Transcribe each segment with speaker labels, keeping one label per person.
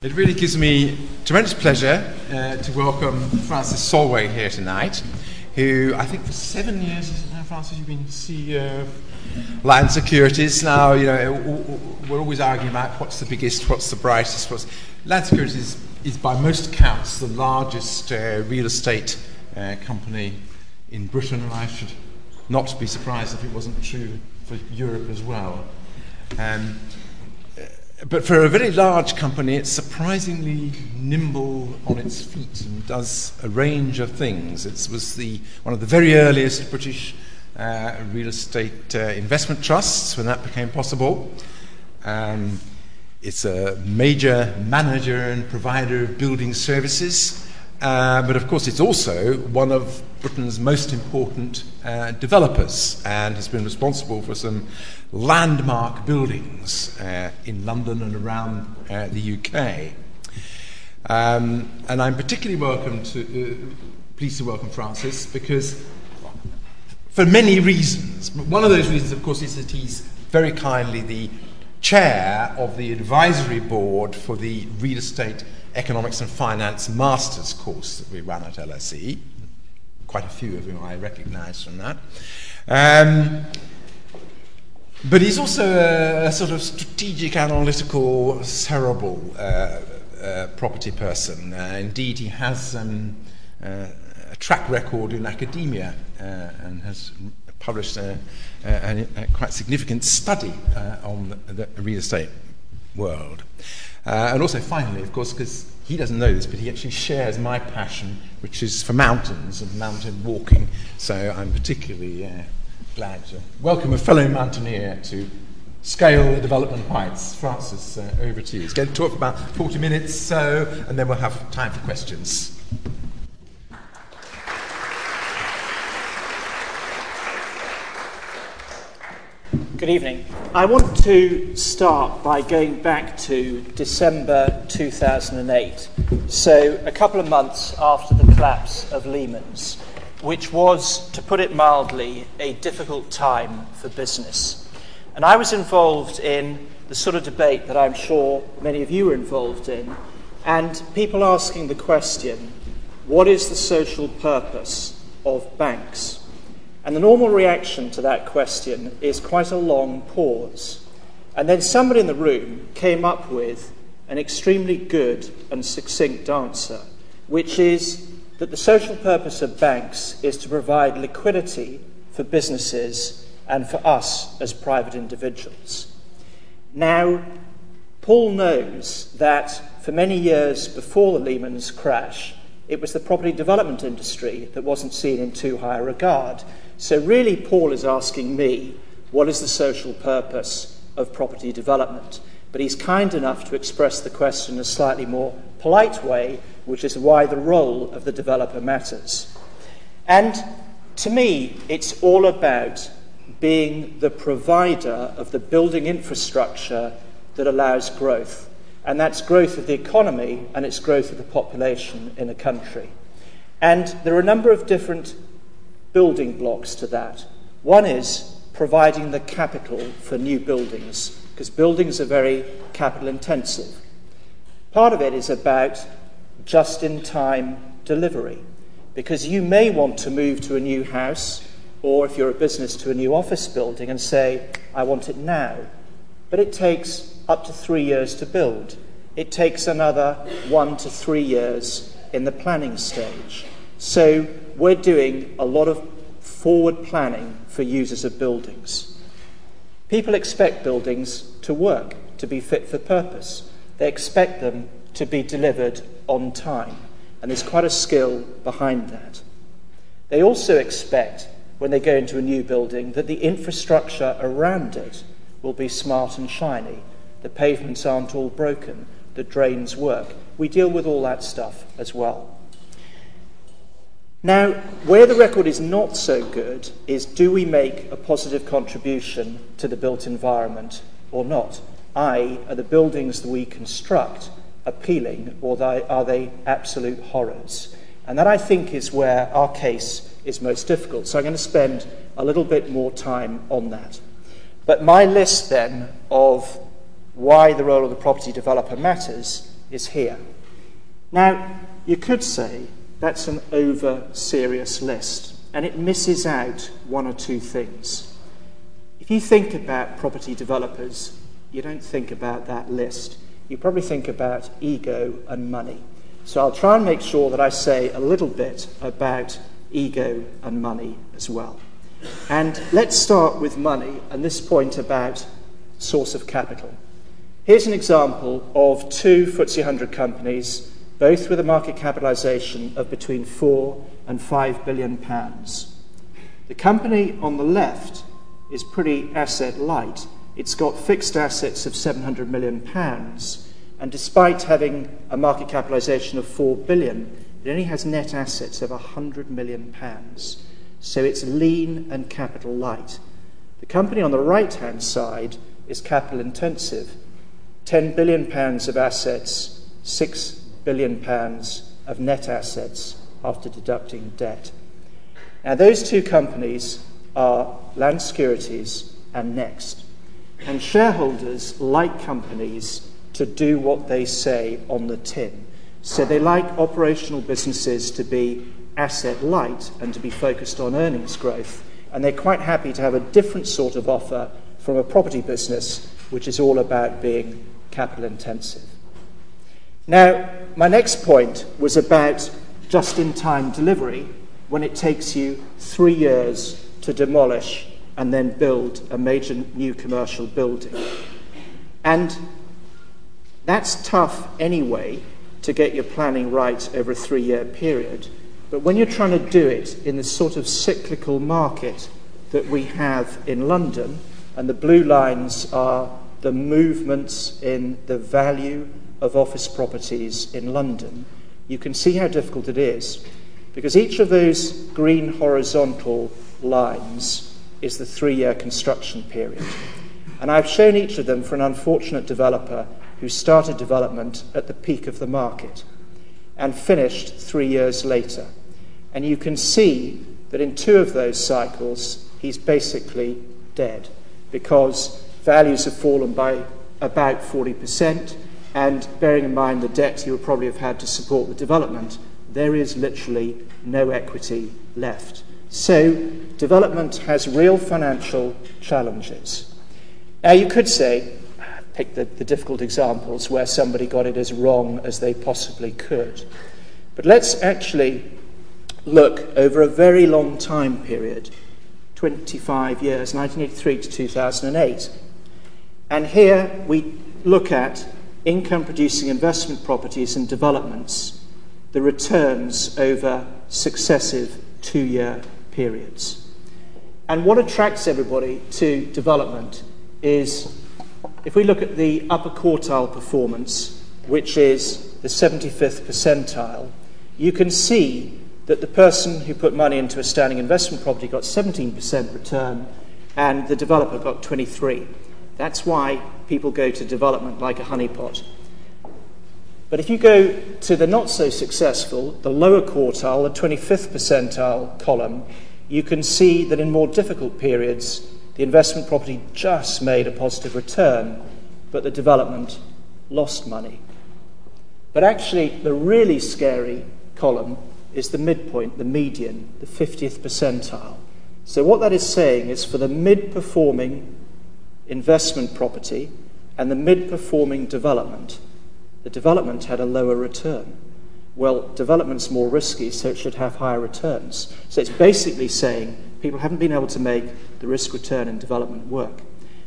Speaker 1: It really gives me tremendous pleasure uh, to welcome Francis Salway here tonight, who I think for seven years, now, Francis, you've been CEO of Land Securities. Now, you know, we're always arguing about what's the biggest, what's the brightest. What's... Land Securities is, is, by most accounts, the largest uh, real estate uh, company in Britain, and I should not be surprised if it wasn't true for Europe as well. Um, but for a very large company, it's surprisingly nimble on its feet and does a range of things. It was the, one of the very earliest British uh, real estate uh, investment trusts when that became possible. Um, it's a major manager and provider of building services. Uh, but of course, it's also one of Britain's most important uh, developers and has been responsible for some landmark buildings uh, in London and around uh, the UK. Um, and I'm particularly welcome to, uh, pleased to welcome Francis because, for many reasons, one of those reasons, of course, is that he's very kindly the chair of the advisory board for the real estate economics and finance master's course that we run at LSE. Quite a few of whom I recognize from that. Um, but he's also a, a, sort of strategic, analytical, cerebral uh, uh, property person. Uh, indeed, he has um, uh, a track record in academia uh, and has published a, a, a quite significant study uh, on the, the, real estate world. And also, finally, of course, because he doesn't know this, but he actually shares my passion, which is for mountains and mountain walking. So I'm particularly glad to welcome a fellow mountaineer to scale the development heights. Francis, uh, over to you. He's going to talk for about 40 minutes, so, and then we'll have time for questions.
Speaker 2: Good evening. I want to start by going back to December 2008, so a couple of months after the collapse of Lehman's which was, to put it mildly, a difficult time for business. And I was involved in the sort of debate that I'm sure many of you were involved in, and people asking the question what is the social purpose of banks? And the normal reaction to that question is quite a long pause. And then somebody in the room came up with an extremely good and succinct answer, which is that the social purpose of banks is to provide liquidity for businesses and for us as private individuals. Now, Paul knows that for many years before the Lehman's crash, it was the property development industry that wasn't seen in too high a regard. So, really, Paul is asking me, what is the social purpose of property development? But he's kind enough to express the question in a slightly more polite way which is why the role of the developer matters. And to me, it's all about being the provider of the building infrastructure that allows growth. And that's growth of the economy and it's growth of the population in a country. And there are a number of different building blocks to that. One is providing the capital for new buildings, because buildings are very capital intensive. Part of it is about just in time delivery. Because you may want to move to a new house, or if you're a business, to a new office building and say, I want it now. But it takes up to three years to build. It takes another one to three years in the planning stage. So we're doing a lot of forward planning for users of buildings. People expect buildings to work, to be fit for purpose. They expect them to be delivered on time. And there's quite a skill behind that. They also expect, when they go into a new building, that the infrastructure around it will be smart and shiny. The pavements aren't all broken, the drains work. We deal with all that stuff as well. Now, where the record is not so good is do we make a positive contribution to the built environment or not? I, are the buildings that we construct appealing or are they absolute horrors? And that, I think, is where our case is most difficult. So I'm going to spend a little bit more time on that. But my list then of why the role of the property developer matters is here. Now, you could say that's an over serious list, and it misses out one or two things. If you think about property developers, you don't think about that list. You probably think about ego and money. So I'll try and make sure that I say a little bit about ego and money as well. And let's start with money and this point about source of capital. Here's an example of two FTSE 100 companies, both with a market capitalisation of between four and five billion pounds. The company on the left is pretty asset light. It's got fixed assets of 700 million pounds, and despite having a market capitalisation of 4 billion, it only has net assets of 100 million pounds. So it's lean and capital light. The company on the right hand side is capital intensive 10 billion pounds of assets, 6 billion pounds of net assets after deducting debt. Now, those two companies are Land Securities and Next. And shareholders like companies to do what they say on the tin. So they like operational businesses to be asset light and to be focused on earnings growth. And they're quite happy to have a different sort of offer from a property business, which is all about being capital intensive. Now, my next point was about just in time delivery when it takes you three years to demolish and then build a major new commercial building. And that's tough anyway to get your planning right over a three year period. But when you're trying to do it in the sort of cyclical market that we have in London, and the blue lines are the movements in the value of office properties in London, you can see how difficult it is. Because each of those green horizontal lines is the three year construction period. And I've shown each of them for an unfortunate developer who started development at the peak of the market and finished three years later. And you can see that in two of those cycles, he's basically dead because values have fallen by about 40%, and bearing in mind the debt you would probably have had to support the development, there is literally no equity left. So, development has real financial challenges. Now, you could say, pick the, the difficult examples where somebody got it as wrong as they possibly could. But let's actually look over a very long time period 25 years, 1983 to 2008. And here we look at income producing investment properties and developments, the returns over successive two year periods. And what attracts everybody to development is if we look at the upper quartile performance, which is the 75th percentile, you can see that the person who put money into a standing investment property got 17% return and the developer got 23. That's why people go to development like a honeypot. But if you go to the not so successful, the lower quartile, the 25th percentile column, you can see that in more difficult periods, the investment property just made a positive return, but the development lost money. But actually, the really scary column is the midpoint, the median, the 50th percentile. So, what that is saying is for the mid performing investment property and the mid performing development, the development had a lower return. Well, development's more risky, so it should have higher returns. So it's basically saying people haven't been able to make the risk return in development work.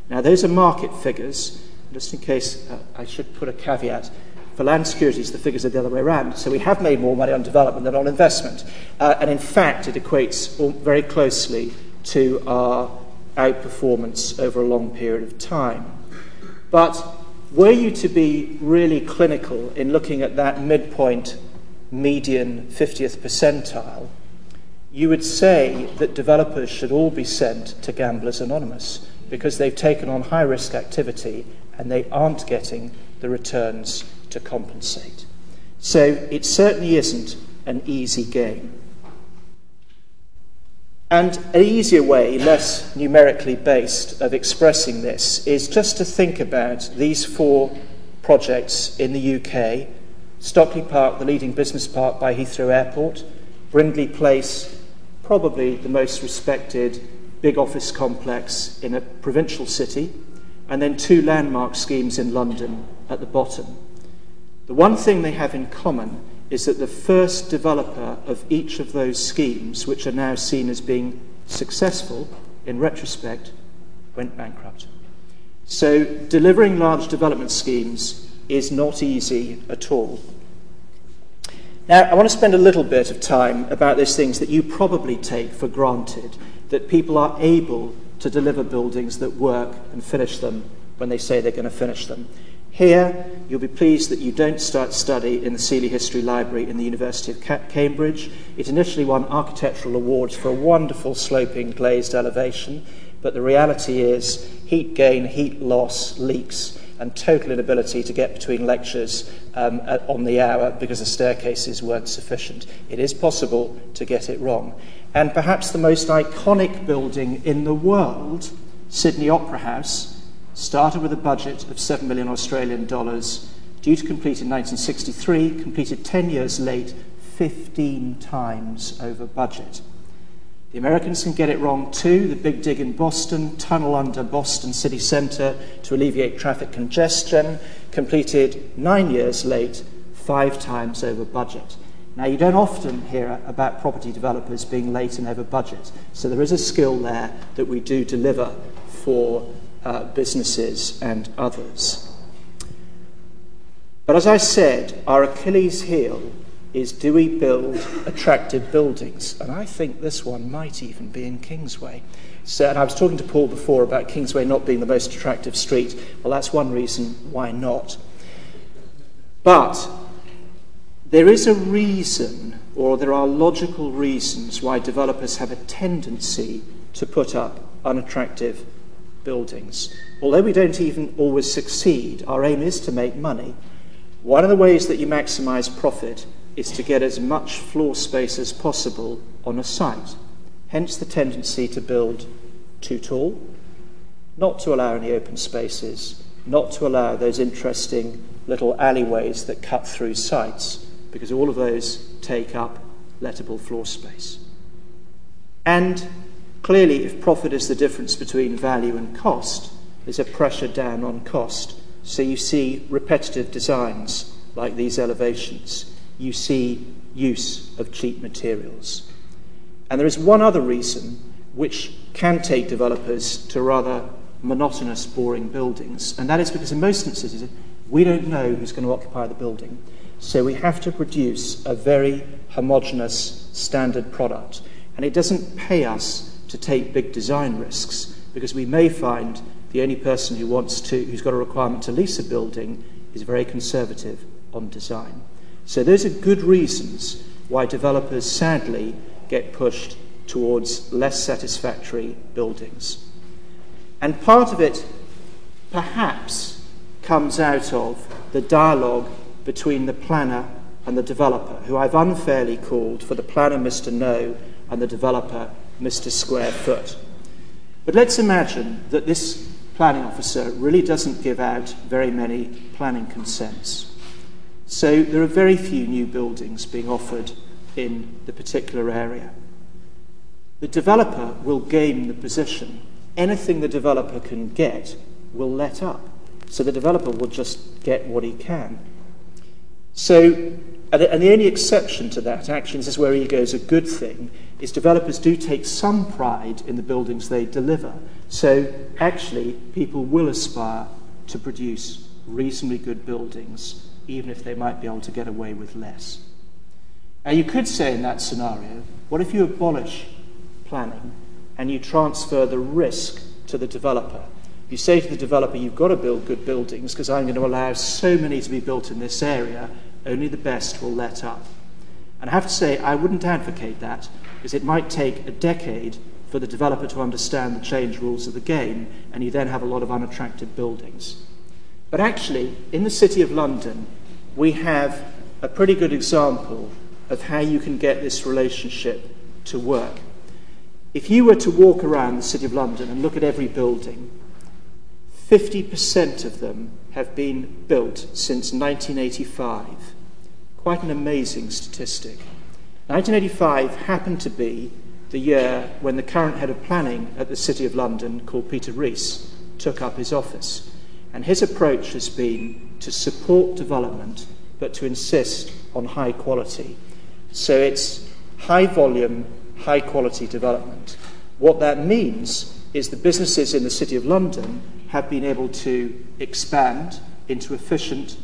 Speaker 2: Now, those are market figures. Just in case, uh, I should put a caveat. For land securities, the figures are the other way around. So we have made more money on development than on investment. Uh, and in fact, it equates very closely to our outperformance over a long period of time. But were you to be really clinical in looking at that midpoint median 50th percentile, you would say that developers should all be sent to Gamblers Anonymous because they've taken on high risk activity and they aren't getting the returns to compensate. So it certainly isn't an easy game. And an easier way, less numerically based, of expressing this is just to think about these four projects in the UK Stockley Park, the leading business park by Heathrow Airport, Brindley Place, probably the most respected big office complex in a provincial city, and then two landmark schemes in London at the bottom. The one thing they have in common is that the first developer of each of those schemes, which are now seen as being successful in retrospect, went bankrupt. So, delivering large development schemes is not easy at all. Now, I want to spend a little bit of time about those things that you probably take for granted that people are able to deliver buildings that work and finish them when they say they're going to finish them. Here, you'll be pleased that you don't start study in the Seeley History Library in the University of Cambridge. It initially won architectural awards for a wonderful sloping glazed elevation, but the reality is heat gain, heat loss, leaks, and total inability to get between lectures um, on the hour because the staircases weren't sufficient. It is possible to get it wrong. And perhaps the most iconic building in the world, Sydney Opera House, started with a budget of 7 million Australian dollars, due to complete in 1963, completed 10 years late, 15 times over budget. The Americans can get it wrong too. The big dig in Boston, tunnel under Boston city centre to alleviate traffic congestion, completed nine years late, five times over budget. Now, you don't often hear about property developers being late and over budget, so there is a skill there that we do deliver for uh, businesses and others. But as I said, our Achilles heel is do we build attractive buildings? And I think this one might even be in Kingsway. So, and I was talking to Paul before about Kingsway not being the most attractive street. Well, that's one reason why not. But there is a reason, or there are logical reasons, why developers have a tendency to put up unattractive buildings. Although we don't even always succeed, our aim is to make money. One of the ways that you maximize profit is to get as much floor space as possible on a site. Hence the tendency to build too tall, not to allow any open spaces, not to allow those interesting little alleyways that cut through sites, because all of those take up lettable floor space. And clearly, if profit is the difference between value and cost, there's a pressure down on cost. So you see repetitive designs like these elevations you see use of cheap materials. And there is one other reason which can take developers to rather monotonous, boring buildings, and that is because in most instances we don't know who's going to occupy the building. So we have to produce a very homogenous standard product. And it doesn't pay us to take big design risks because we may find the only person who wants to, who's got a requirement to lease a building is very conservative on design. So those are good reasons why developers sadly get pushed towards less satisfactory buildings. And part of it perhaps comes out of the dialogue between the planner and the developer, who I've unfairly called for the planner Mr. No and the developer Mr. Square Foot. But let's imagine that this planning officer really doesn't give out very many planning consents. So there are very few new buildings being offered in the particular area. The developer will gain the position. Anything the developer can get will let up. So the developer will just get what he can. So, and the only exception to that, actually, this is where ego is a good thing, is developers do take some pride in the buildings they deliver. So actually, people will aspire to produce reasonably good buildings even if they might be able to get away with less. Now, you could say in that scenario, what if you abolish planning and you transfer the risk to the developer? You say to the developer, you've got to build good buildings because I'm going to allow so many to be built in this area, only the best will let up. And I have to say, I wouldn't advocate that because it might take a decade for the developer to understand the change rules of the game, and you then have a lot of unattractive buildings. But actually, in the City of London, we have a pretty good example of how you can get this relationship to work. If you were to walk around the City of London and look at every building, 50% of them have been built since 1985. Quite an amazing statistic. 1985 happened to be the year when the current head of planning at the City of London, called Peter Rees, took up his office. And his approach has been to support development, but to insist on high quality. So it's high volume, high quality development. What that means is the businesses in the City of London have been able to expand into efficient,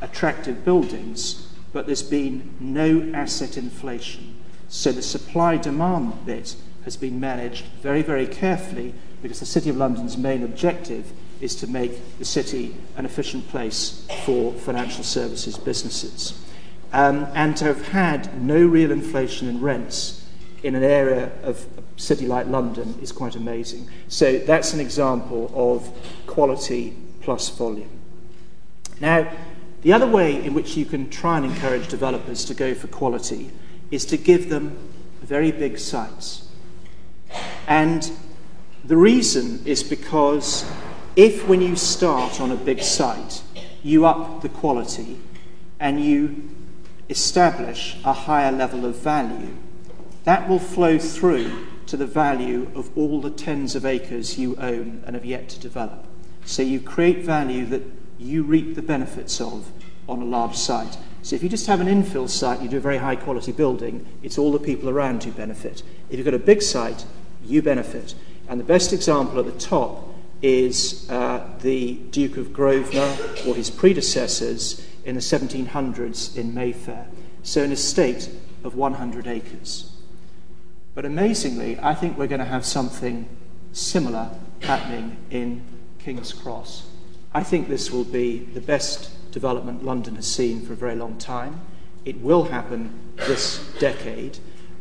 Speaker 2: attractive buildings, but there's been no asset inflation. So the supply demand bit has been managed very, very carefully because the City of London's main objective is to make the city an efficient place for financial services businesses. Um, and to have had no real inflation in rents in an area of a city like London is quite amazing. So that's an example of quality plus volume. Now, the other way in which you can try and encourage developers to go for quality is to give them very big sites. And the reason is because if, when you start on a big site, you up the quality and you establish a higher level of value, that will flow through to the value of all the tens of acres you own and have yet to develop. So you create value that you reap the benefits of on a large site. So if you just have an infill site, you do a very high quality building, it's all the people around who benefit. If you've got a big site, you benefit. And the best example at the top is uh, the Duke of Grosvenor or his predecessors in the 1700s in Mayfair. So, an estate of 100 acres. But amazingly, I think we're going to have something similar happening in King's Cross. I think this will be the best development London has seen for a very long time. It will happen this decade,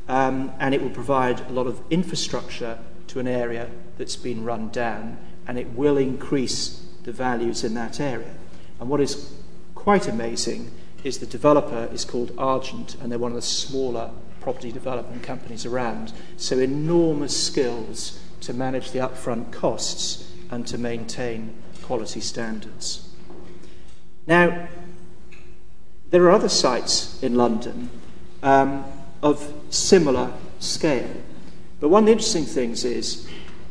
Speaker 2: um, and it will provide a lot of infrastructure to an area that's been run down, and it will increase the values in that area. And what is quite amazing is the developer is called Argent, and they're one of the smaller property development companies around. So, enormous skills to manage the upfront costs and to maintain quality standards. Now, there are other sites in London um, of similar scale. But one of the interesting things is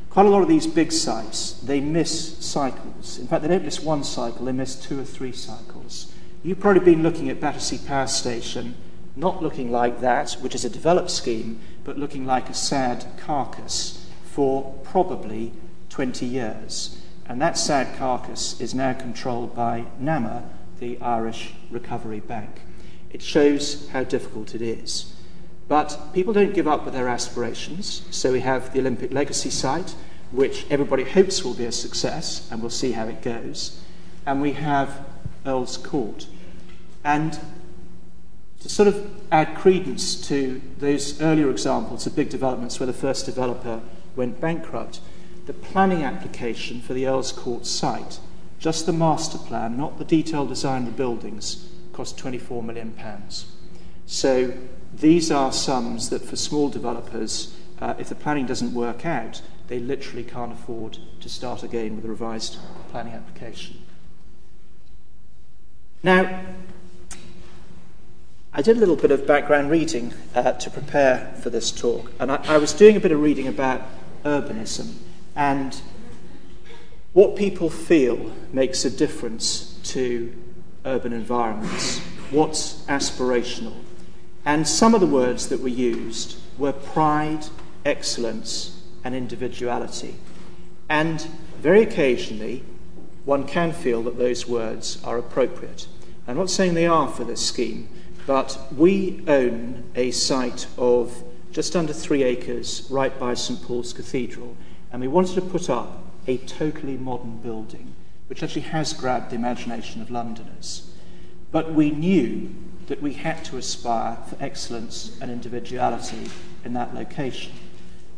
Speaker 2: quite a lot of these big sites, they miss cycles. In fact, they don't miss one cycle, they miss two or three cycles. You've probably been looking at Battersea Power Station, not looking like that, which is a developed scheme, but looking like a sad carcass for probably 20 years. And that sad carcass is now controlled by NAMA, the Irish Recovery Bank. It shows how difficult it is. But people don't give up with their aspirations. So we have the Olympic Legacy site, which everybody hopes will be a success, and we'll see how it goes. And we have Earl's Court. And to sort of add credence to those earlier examples of big developments where the first developer went bankrupt, the planning application for the Earl's Court site, just the master plan, not the detailed design of the buildings, cost £24 million. So these are sums that for small developers, uh, if the planning doesn't work out, they literally can't afford to start again with a revised planning application. Now, I did a little bit of background reading uh, to prepare for this talk, and I, I was doing a bit of reading about urbanism and what people feel makes a difference to urban environments, what's aspirational. And some of the words that were used were pride, excellence, and individuality. And very occasionally, one can feel that those words are appropriate. I'm not saying they are for this scheme, but we own a site of just under three acres right by St Paul's Cathedral, and we wanted to put up a totally modern building, which actually has grabbed the imagination of Londoners. But we knew that we had to aspire for excellence and individuality in that location.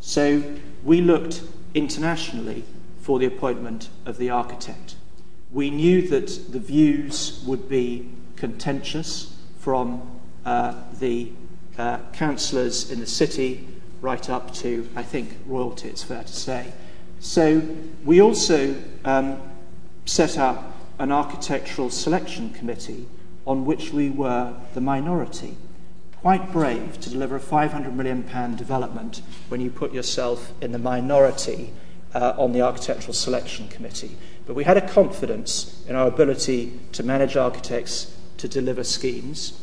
Speaker 2: So we looked internationally for the appointment of the architect. We knew that the views would be contentious from uh, the uh, councillors in the city right up to, I think, royalty, it's fair to say. So we also um, set up an architectural selection committee on which we were the minority. Quite brave to deliver a 500 million pound development when you put yourself in the minority uh, on the architectural selection committee. But we had a confidence in our ability to manage architects to deliver schemes.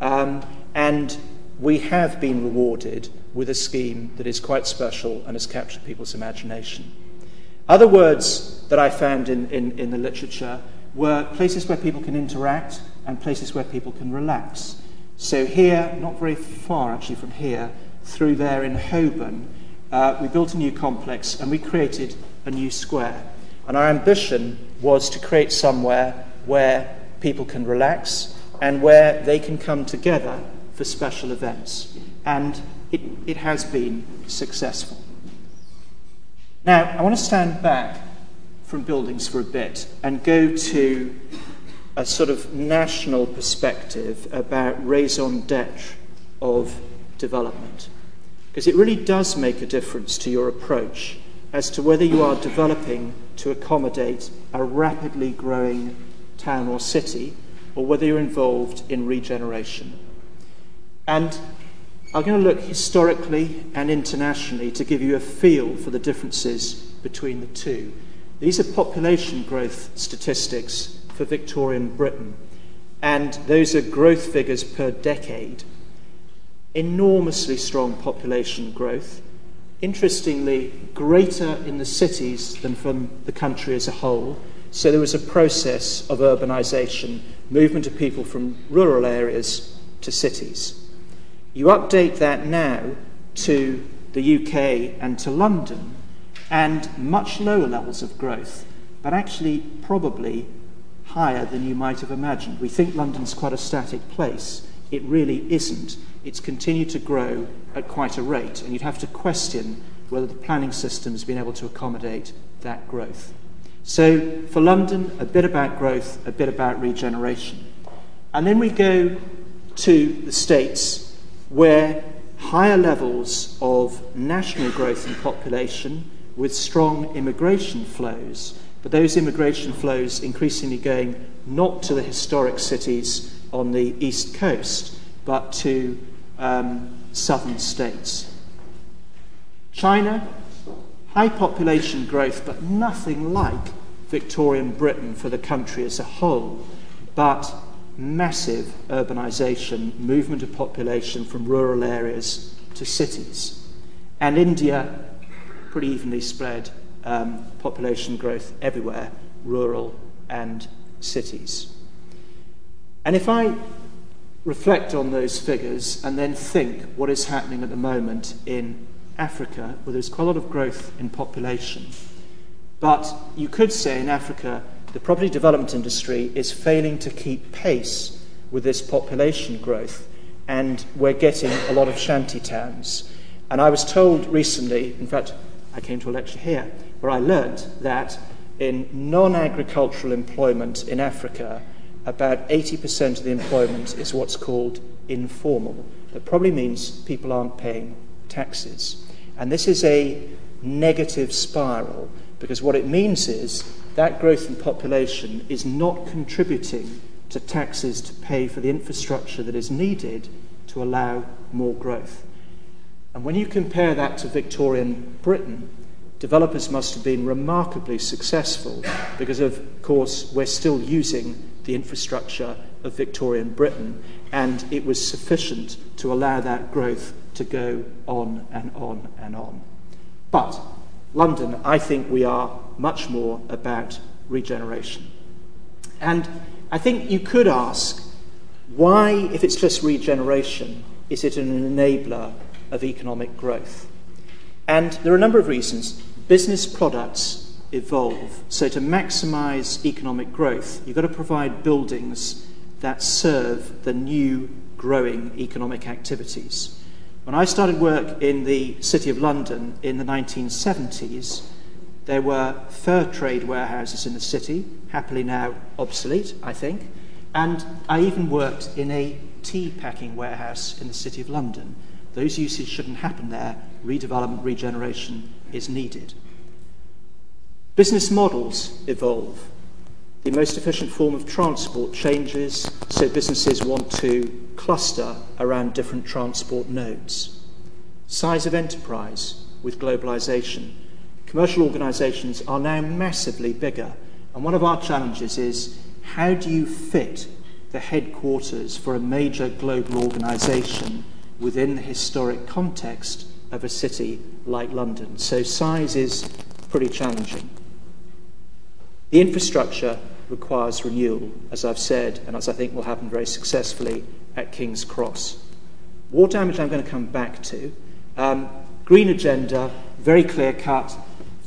Speaker 2: Um, and we have been rewarded with a scheme that is quite special and has captured people's imagination. Other words that I found in, in, in the literature were places where people can interact and places where people can relax. So, here, not very far actually from here, through there in Holborn, uh, we built a new complex and we created a new square. And our ambition was to create somewhere where people can relax and where they can come together for special events. And it, has been successful. Now, I want to stand back from buildings for a bit and go to a sort of national perspective about raison d'etre of development. Because it really does make a difference to your approach as to whether you are developing to accommodate a rapidly growing town or city or whether you're involved in regeneration. And I'm going to look historically and internationally to give you a feel for the differences between the two. These are population growth statistics for Victorian Britain, and those are growth figures per decade. Enormously strong population growth, interestingly, greater in the cities than from the country as a whole. So there was a process of urbanisation, movement of people from rural areas to cities. You update that now to the UK and to London, and much lower levels of growth, but actually probably higher than you might have imagined. We think London's quite a static place. It really isn't. It's continued to grow at quite a rate, and you'd have to question whether the planning system has been able to accommodate that growth. So, for London, a bit about growth, a bit about regeneration. And then we go to the States, where higher levels of national growth in population with strong immigration flows, but those immigration flows increasingly going not to the historic cities on the east coast, but to um, southern states. China, high population growth, but nothing like Victorian Britain for the country as a whole, but massive urbanisation, movement of population from rural areas to cities. And India, pretty evenly spread um, population growth everywhere, rural and cities. And if I reflect on those figures and then think what is happening at the moment in Africa, where there's quite a lot of growth in population, but you could say in Africa, the property development industry is failing to keep pace with this population growth, and we're getting a lot of shanty towns. And I was told recently, in fact, I came to a lecture here, where I learnt that in non agricultural employment in Africa, about 80% of the employment is what's called informal. That probably means people aren't paying taxes. And this is a negative spiral because what it means is that growth in population is not contributing to taxes to pay for the infrastructure that is needed to allow more growth. And when you compare that to Victorian Britain, developers must have been remarkably successful because, of course, we're still using the infrastructure of Victorian Britain, and it was sufficient to allow that growth to go on and on and on. But London, I think we are much more about regeneration. And I think you could ask why, if it's just regeneration, is it an enabler of economic growth. And there are a number of reasons. Business products evolve. So, to maximize economic growth, you've got to provide buildings that serve the new growing economic activities. When I started work in the City of London in the 1970s, there were fur trade warehouses in the city, happily now obsolete, I think, and I even worked in a tea packing warehouse in the City of London. Those uses shouldn't happen there. Redevelopment, regeneration is needed. Business models evolve. The most efficient form of transport changes, so businesses want to cluster around different transport nodes. Size of enterprise with globalization. Commercial organizations are now massively bigger, and one of our challenges is how do you fit the headquarters for a major global organization within the historic context of a city like London? So, size is pretty challenging. The infrastructure requires renewal, as I've said, and as I think will happen very successfully at King's Cross. War damage, I'm going to come back to. Um, green agenda, very clear cut.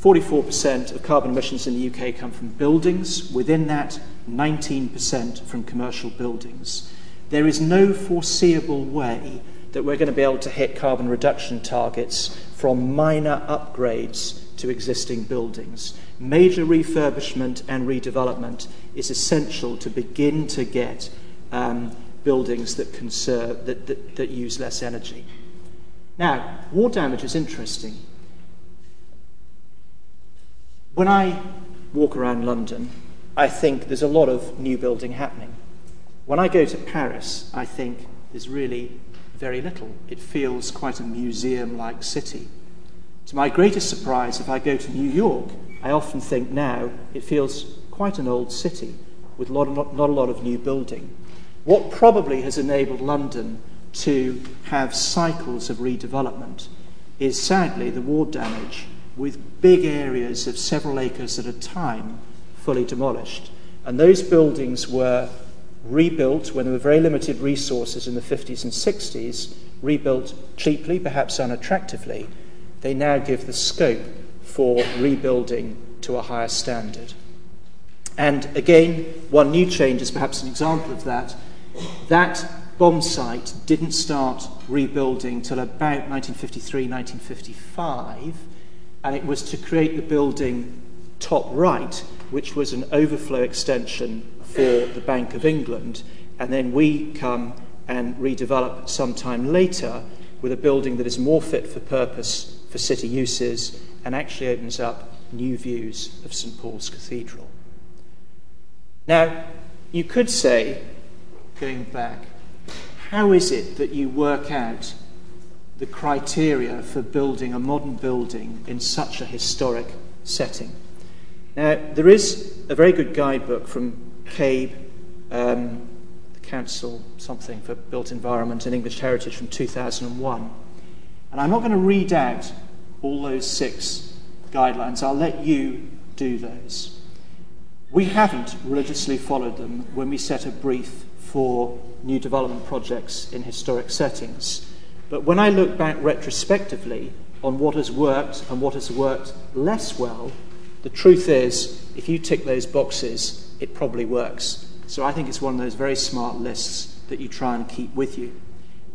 Speaker 2: 44% of carbon emissions in the UK come from buildings. Within that, 19% from commercial buildings. There is no foreseeable way that we're going to be able to hit carbon reduction targets from minor upgrades to existing buildings. Major refurbishment and redevelopment is essential to begin to get um, buildings that, conserve, that, that, that use less energy. Now, war damage is interesting. When I walk around London, I think there's a lot of new building happening. When I go to Paris, I think there's really very little. It feels quite a museum like city. To my greatest surprise, if I go to New York, I often think now it feels quite an old city with lot of, not, not a lot of new building. What probably has enabled London to have cycles of redevelopment is sadly the war damage with big areas of several acres at a time fully demolished. And those buildings were rebuilt when there were very limited resources in the 50s and 60s, rebuilt cheaply, perhaps unattractively. They now give the scope for rebuilding to a higher standard. And again, one new change is perhaps an example of that. That bomb site didn't start rebuilding till about 1953, 1955, and it was to create the building top right, which was an overflow extension for the Bank of England, and then we come and redevelop sometime later with a building that is more fit for purpose for city uses and actually opens up new views of St Paul's Cathedral. Now, you could say, going back, how is it that you work out the criteria for building a modern building in such a historic setting? Now, there is a very good guidebook from CABE, um, the Council something for Built Environment and English Heritage from 2001. And I'm not going to read out all those six guidelines. I'll let you do those. We haven't religiously followed them when we set a brief for new development projects in historic settings. But when I look back retrospectively on what has worked and what has worked less well, the truth is, if you tick those boxes, it probably works. So I think it's one of those very smart lists that you try and keep with you.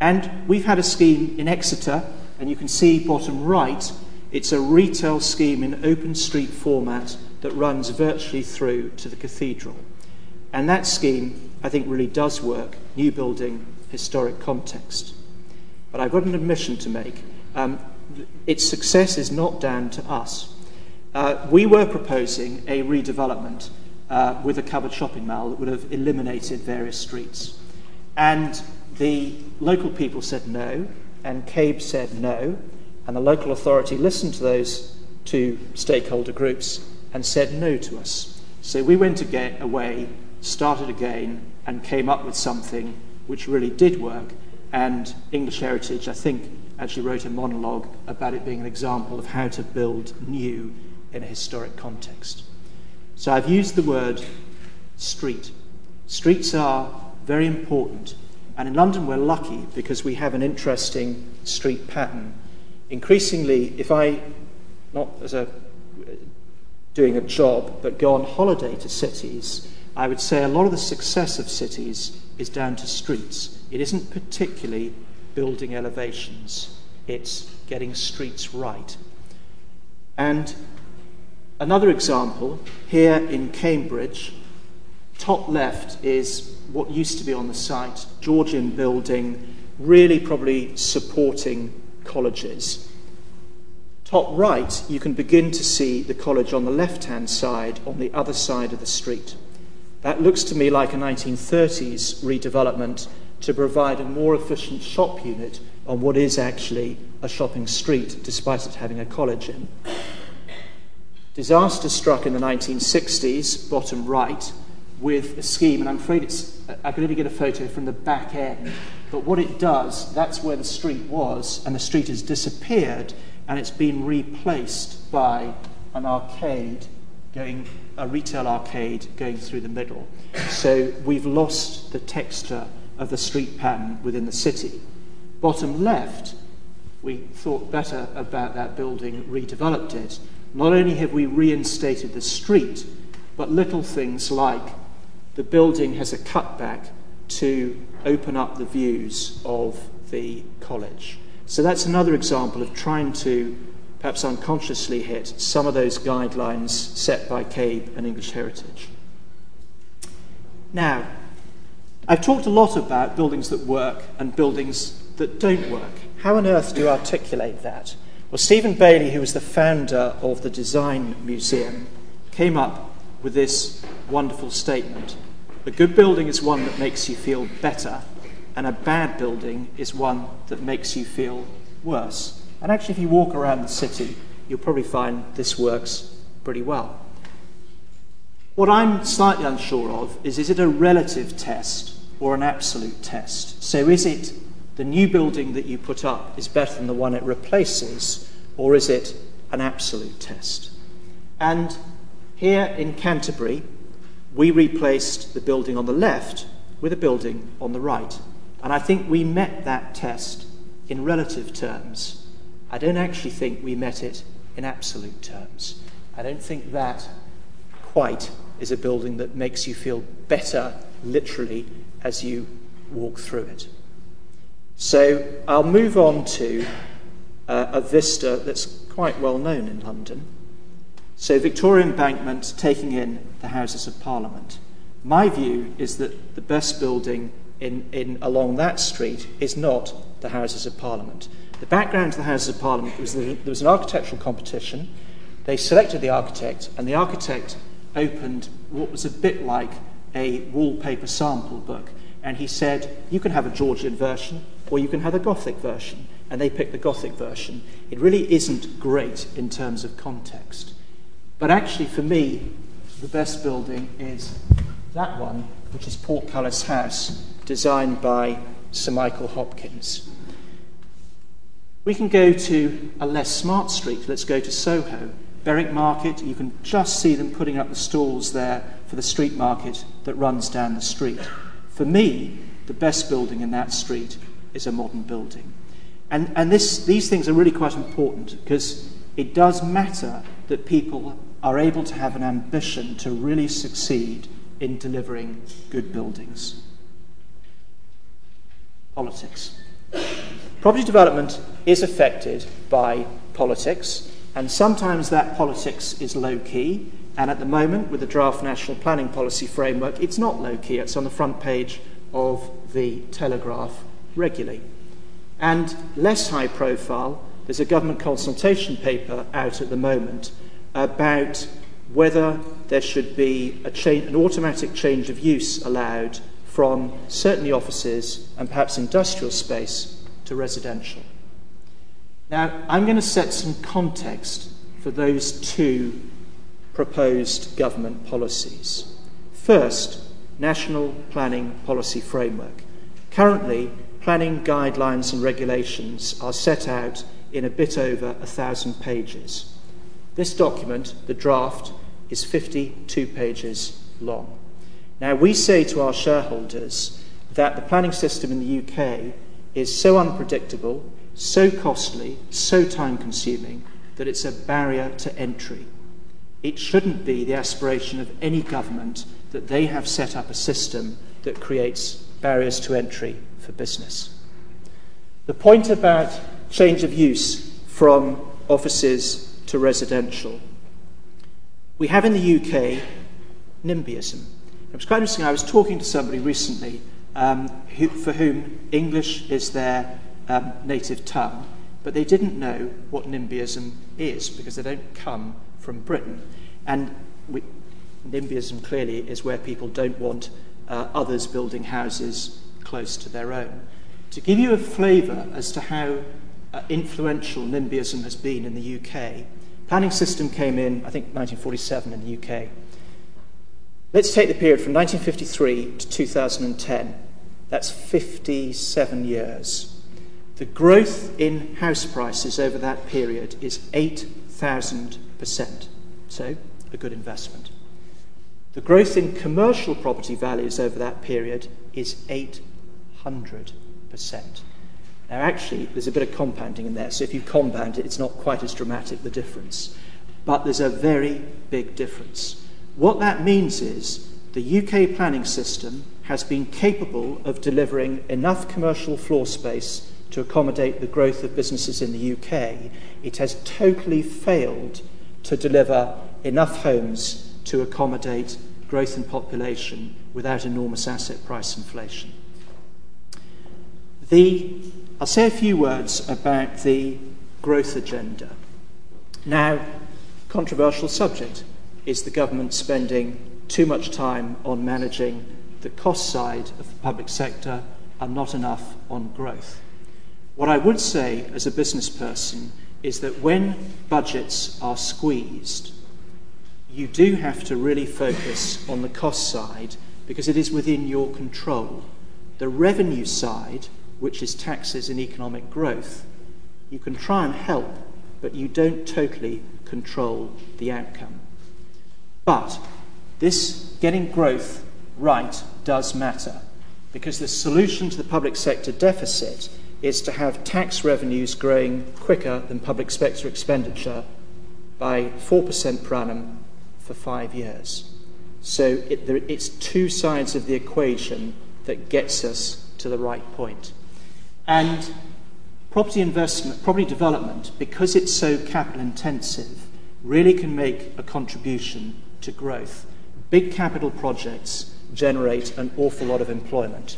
Speaker 2: And we've had a scheme in Exeter, and you can see bottom right, it's a retail scheme in open street format that runs virtually through to the cathedral. And that scheme, I think, really does work, new building, historic context. But I've got an admission to make. Um, its success is not down to us. Uh, we were proposing a redevelopment uh, with a covered shopping mall that would have eliminated various streets. And the local people said no, and CABE said no, and the local authority listened to those two stakeholder groups and said no to us. So we went away, started again, and came up with something which really did work. And English Heritage, I think, actually wrote a monologue about it being an example of how to build new in a historic context. So I've used the word street. Streets are very important. And in London, we're lucky because we have an interesting street pattern. Increasingly, if I, not as a doing a job, but go on holiday to cities, I would say a lot of the success of cities is down to streets. It isn't particularly building elevations, it's getting streets right. And another example here in Cambridge, top left is what used to be on the site, Georgian building, really probably supporting colleges. Top right, you can begin to see the college on the left hand side, on the other side of the street. That looks to me like a 1930s redevelopment to provide a more efficient shop unit on what is actually a shopping street, despite it having a college in. Disaster struck in the 1960s, bottom right, with a scheme, and I'm afraid it's, I can only get a photo from the back end, but what it does, that's where the street was, and the street has disappeared, and it's been replaced by an arcade going, a retail arcade going through the middle. So we've lost the texture of the street pattern within the city. Bottom left, we thought better about that building, redeveloped it. Not only have we reinstated the street, but little things like the building has a cutback to open up the views of the college. So that's another example of trying to perhaps unconsciously hit some of those guidelines set by CABE and English Heritage. Now, I've talked a lot about buildings that work and buildings that don't work. How on earth do you articulate that? Well, Stephen Bayley, who was the founder of the Design Museum, came up with this wonderful statement a good building is one that makes you feel better, and a bad building is one that makes you feel worse. And actually, if you walk around the city, you'll probably find this works pretty well. What I'm slightly unsure of is is it a relative test or an absolute test? So, is it the new building that you put up is better than the one it replaces, or is it an absolute test? And here in Canterbury, we replaced the building on the left with a building on the right. And I think we met that test in relative terms. I don't actually think we met it in absolute terms. I don't think that quite is a building that makes you feel better, literally, as you walk through it. So I'll move on to uh, a vista that's quite well known in London. So, Victoria Embankment taking in the Houses of Parliament. My view is that the best building in, in, along that street is not the Houses of Parliament. The background to the Houses of Parliament was that there was an architectural competition. They selected the architect, and the architect opened what was a bit like a wallpaper sample book. And he said, You can have a Georgian version, or you can have a Gothic version. And they picked the Gothic version. It really isn't great in terms of context. But actually, for me, the best building is that one, which is Portcullis House, designed by Sir Michael Hopkins. We can go to a less smart street. Let's go to Soho. Berwick Market, you can just see them putting up the stalls there for the street market that runs down the street. For me, the best building in that street is a modern building. And, and this, these things are really quite important because it does matter that people are able to have an ambition to really succeed in delivering good buildings. Politics. Property development is affected by politics, and sometimes that politics is low key. And at the moment, with the draft national planning policy framework, it's not low key, it's on the front page of the Telegraph regularly. And less high profile, there's a government consultation paper out at the moment about whether there should be cha- an automatic change of use allowed from certainly offices and perhaps industrial space to residential. Now, I'm going to set some context for those two proposed government policies. First, National Planning Policy Framework. Currently, planning guidelines and regulations are set out in a bit over a thousand pages. This document, the draft, is 52 pages long. Now, we say to our shareholders that the planning system in the UK is so unpredictable, so costly, so time consuming that it's a barrier to entry. It shouldn't be the aspiration of any government that they have set up a system that creates barriers to entry for business. The point about change of use from offices to residential. We have in the UK NIMBYism. It was quite interesting. I was talking to somebody recently um, who, for whom English is their um, native tongue, but they didn't know what NIMBYism is because they don't come from Britain. And we, NIMBYism clearly is where people don't want uh, others building houses close to their own. To give you a flavour as to how uh, influential NIMBYism has been in the UK, planning system came in, I think, 1947 in the UK. Let's take the period from 1953 to 2010. That's 57 years. The growth in house prices over that period is 8,000%. So, a good investment. The growth in commercial property values over that period is 800%. Now, actually, there's a bit of compounding in there, so if you compound it, it's not quite as dramatic, the difference. But there's a very big difference. What that means is the UK planning system has been capable of delivering enough commercial floor space to accommodate the growth of businesses in the UK. It has totally failed to deliver enough homes to accommodate growth in population without enormous asset price inflation. The, I'll say a few words about the growth agenda. Now, controversial subject is the government spending too much time on managing the cost side of the public sector and not enough on growth. What I would say as a business person is that when budgets are squeezed, you do have to really focus on the cost side because it is within your control. The revenue side, which is taxes and economic growth, you can try and help, but you don't totally control the outcome. But this getting growth right does matter because the solution to the public sector deficit is to have tax revenues growing quicker than public sector expenditure by 4% per annum for five years. So it, there, it's two sides of the equation that gets us to the right point. And property investment, property development, because it's so capital intensive, really can make a contribution to growth. Big capital projects generate an awful lot of employment.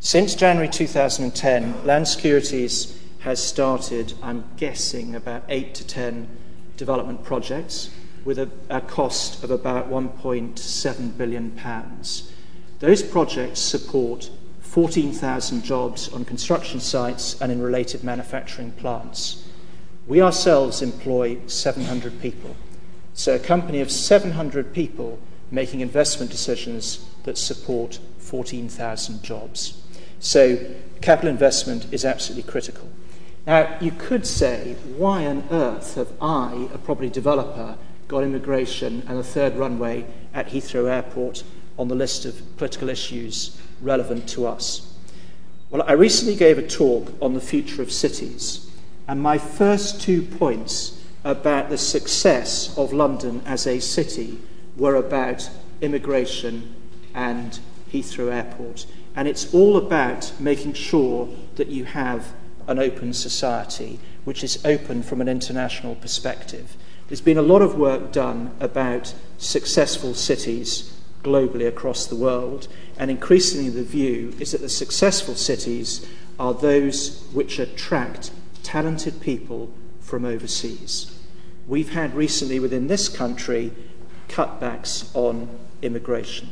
Speaker 2: Since January 2010, Land Securities has started, I'm guessing, about 8 to 10 development projects with a, a cost of about 1.7 billion pounds. Those projects support 14,000 jobs on construction sites and in related manufacturing plants. We ourselves employ 700 people. So, a company of 700 people making investment decisions that support 14,000 jobs. So capital investment is absolutely critical. Now, you could say, why on earth have I, a property developer, got immigration and a third runway at Heathrow Airport on the list of political issues relevant to us? Well, I recently gave a talk on the future of cities, and my first two points about the success of London as a city were about immigration and Heathrow Airport. And it's all about making sure that you have an open society, which is open from an international perspective. There's been a lot of work done about successful cities globally across the world, and increasingly the view is that the successful cities are those which attract talented people from overseas. We've had recently within this country cutbacks on immigration.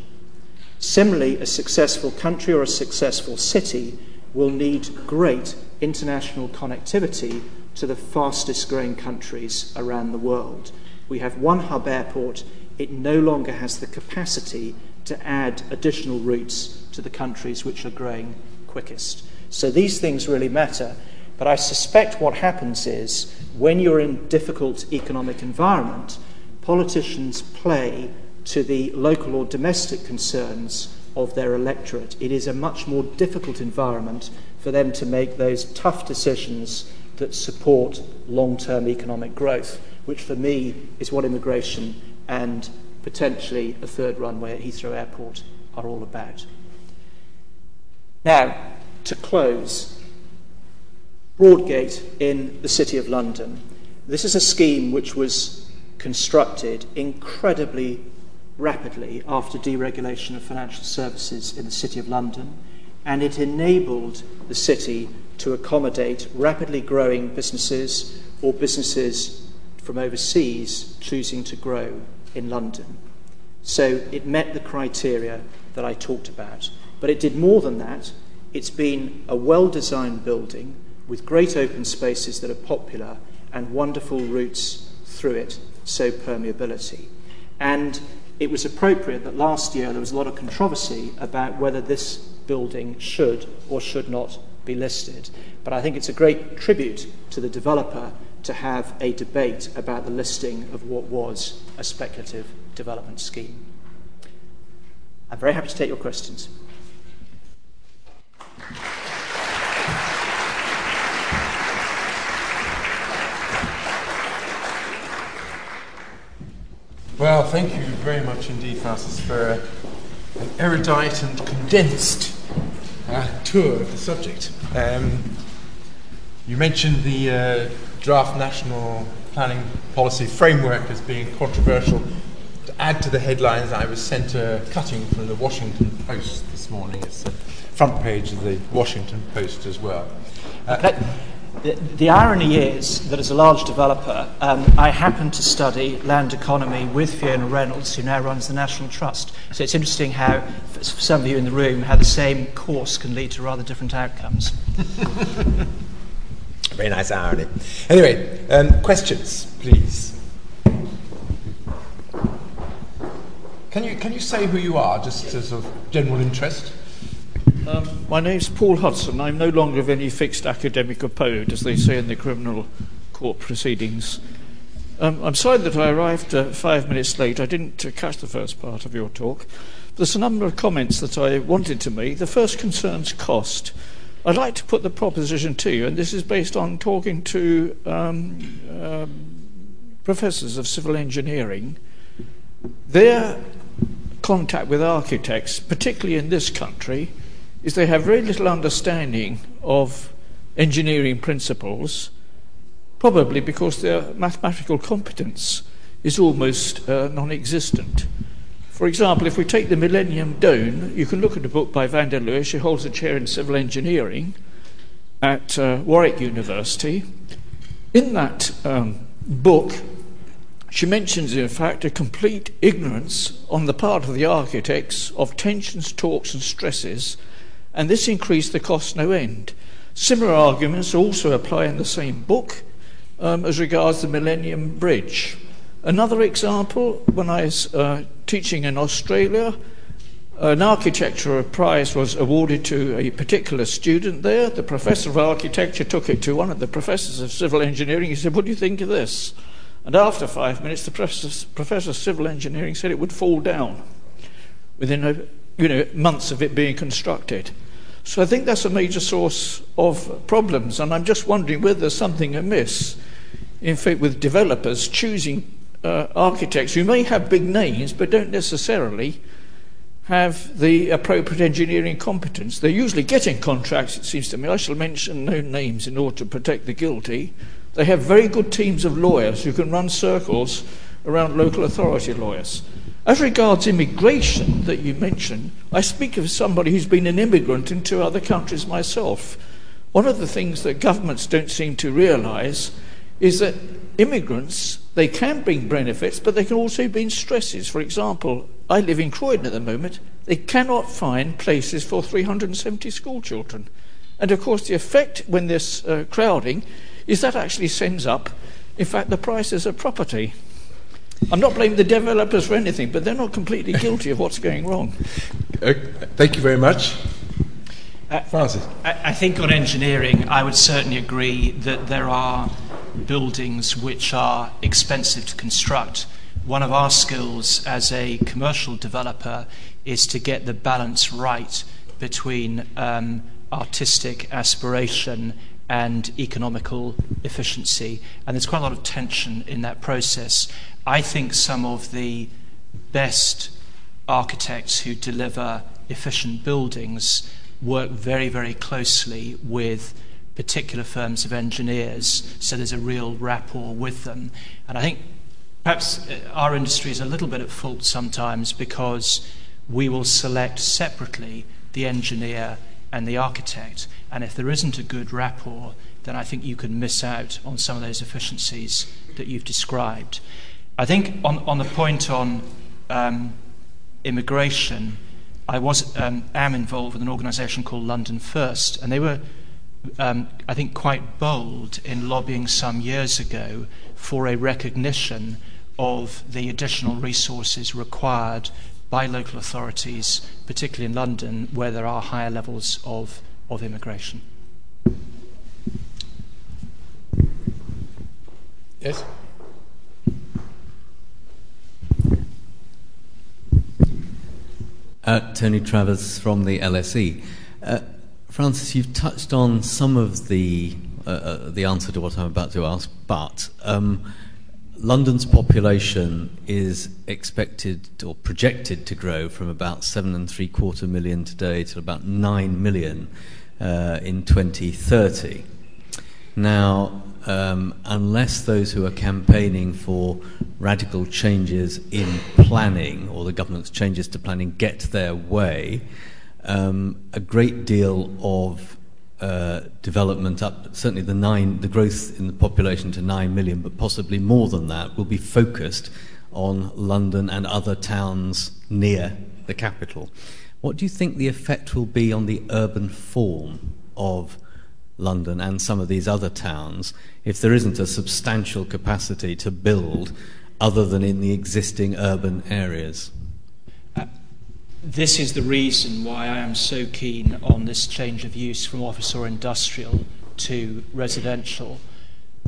Speaker 2: Similarly, a successful country or a successful city will need great international connectivity to the fastest growing countries around the world. We have one hub airport, it no longer has the capacity to add additional routes to the countries which are growing quickest. So these things really matter. But I suspect what happens is when you're in difficult economic environment, politicians play to the local or domestic concerns of their electorate. It is a much more difficult environment for them to make those tough decisions that support long term economic growth, which for me is what immigration and potentially a third runway at Heathrow Airport are all about. Now, to close, Broadgate in the City of London. This is a scheme which was constructed incredibly rapidly after deregulation of financial services in the City of London, and it enabled the city to accommodate rapidly growing businesses or businesses from overseas choosing to grow in London. So it met the criteria that I talked about. But it did more than that. It's been a well designed building with great open spaces that are popular and wonderful routes through it, so permeability. And it was appropriate that last year there was a lot of controversy about whether this building should or should not be listed. But I think it's a great tribute to the developer to have a debate about the listing of what was a speculative development scheme. I'm very happy to take your questions.
Speaker 1: Well, thank you very much indeed, Francis, for an erudite and condensed uh, tour of the subject. Um, you mentioned the uh, draft national planning policy framework as being controversial. To add to the headlines, I was sent a cutting from the Washington Post this morning. It's the front page of the Washington Post as well.
Speaker 2: Uh, the, the, irony is that as a large developer, um, I happen to study land economy with Fiona Reynolds, who now runs the National Trust. So it's interesting how, for some of you in the room, how the same course can lead to rather different outcomes.
Speaker 1: Very nice irony. Anyway, um, questions, please. Can you, can you say who you are, just as of general interest?
Speaker 3: Um, my name's Paul Hudson. I'm no longer of any fixed academic abode, as they say in the criminal court proceedings. Um, I'm sorry that I arrived uh, five minutes late. I didn't uh, catch the first part of your talk. There's a number of comments that I wanted to make. The first concerns cost. I'd like to put the proposition to you, and this is based on talking to um, uh, professors of civil engineering. Their contact with architects, particularly in this country, is they have very little understanding of engineering principles, probably because their mathematical competence is almost uh, non existent. For example, if we take the Millennium Dome, you can look at a book by van der Leeuwen. She holds a chair in civil engineering at uh, Warwick University. In that um, book, she mentions, in fact, a complete ignorance on the part of the architects of tensions, torques, and stresses and this increased the cost no end. Similar arguments also apply in the same book um, as regards the Millennium Bridge. Another example, when I was uh, teaching in Australia, an architecture prize was awarded to a particular student there. The professor of architecture took it to one of the professors of civil engineering. He said, What do you think of this? And after five minutes, the professor, professor of civil engineering said it would fall down within a, you know, months of it being constructed. So I think that's a major source of problems, and I'm just wondering whether there's something amiss, in fact, with developers choosing uh, architects who may have big names but don't necessarily have the appropriate engineering competence. They're usually getting contracts, it seems to me. I shall mention no names in order to protect the guilty. They have very good teams of lawyers who can run circles around local authority lawyers. As regards immigration that you mentioned, I speak of somebody who's been an immigrant in two other countries myself. One of the things that governments don't seem to realize is that immigrants, they can bring benefits, but they can also bring stresses. For example, I live in Croydon at the moment. They cannot find places for 370 school children. And of course, the effect when there's uh, crowding is that actually sends up, in fact, the prices of property. I'm not blaming the developers for anything, but they're not completely guilty of what's going wrong.
Speaker 1: Uh, thank you very much. Uh, Francis.
Speaker 2: I, I think on engineering, I would certainly agree that there are buildings which are expensive to construct. One of our skills as a commercial developer is to get the balance right between um, artistic aspiration and economical efficiency. And there's quite a lot of tension in that process. I think some of the best architects who deliver efficient buildings work very, very closely with particular firms of engineers, so there's a real rapport with them. And I think perhaps uh, our industry is a little bit at fault sometimes because we will select separately the engineer and the architect. And if there isn't a good rapport, then I think you can miss out on some of those efficiencies that you've described. I think on, on the point on um, immigration, I was um, am involved with an organisation called London First, and they were, um, I think, quite bold in lobbying some years ago for a recognition of the additional resources required by local authorities, particularly in London, where there are higher levels of, of immigration.
Speaker 1: Yes?
Speaker 4: Uh, Tony Travers from the LSE. Uh, Francis, you've touched on some of the uh, uh, the answer to what I'm about to ask, but um, London's population is expected or projected to grow from about seven and three quarter million today to about nine million uh, in 2030. Now, um, unless those who are campaigning for radical changes in planning or the government's changes to planning get their way, um, a great deal of uh, development up, certainly the nine, the growth in the population to nine million, but possibly more than that, will be focused on London and other towns near the capital. What do you think the effect will be on the urban form of London and some of these other towns if there isn't a substantial capacity to build other than in the existing urban areas?
Speaker 2: This is the reason why I am so keen on this change of use from office or industrial to residential,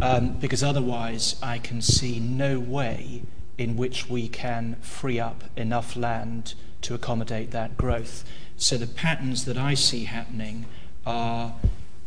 Speaker 2: um, because otherwise I can see no way in which we can free up enough land to accommodate that growth. So the patterns that I see happening are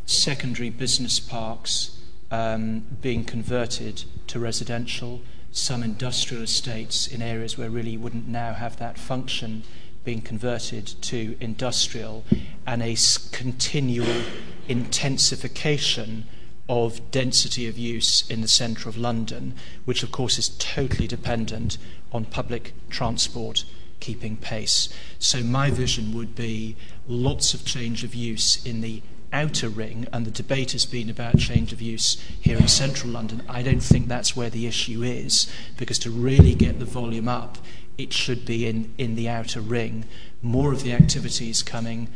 Speaker 2: secondary business parks um, being converted to residential, some industrial estates in areas where really wouldn't now have that function being converted to industrial, and a continual intensification of density of use in the centre of London, which of course is totally dependent on public transport keeping pace. So my vision would be lots of change of use in the outer ring, and the debate has been about change of use here in central London, I don't think that's where the issue is, because to really get the volume up, it should be in, in the outer ring. More of the activities coming,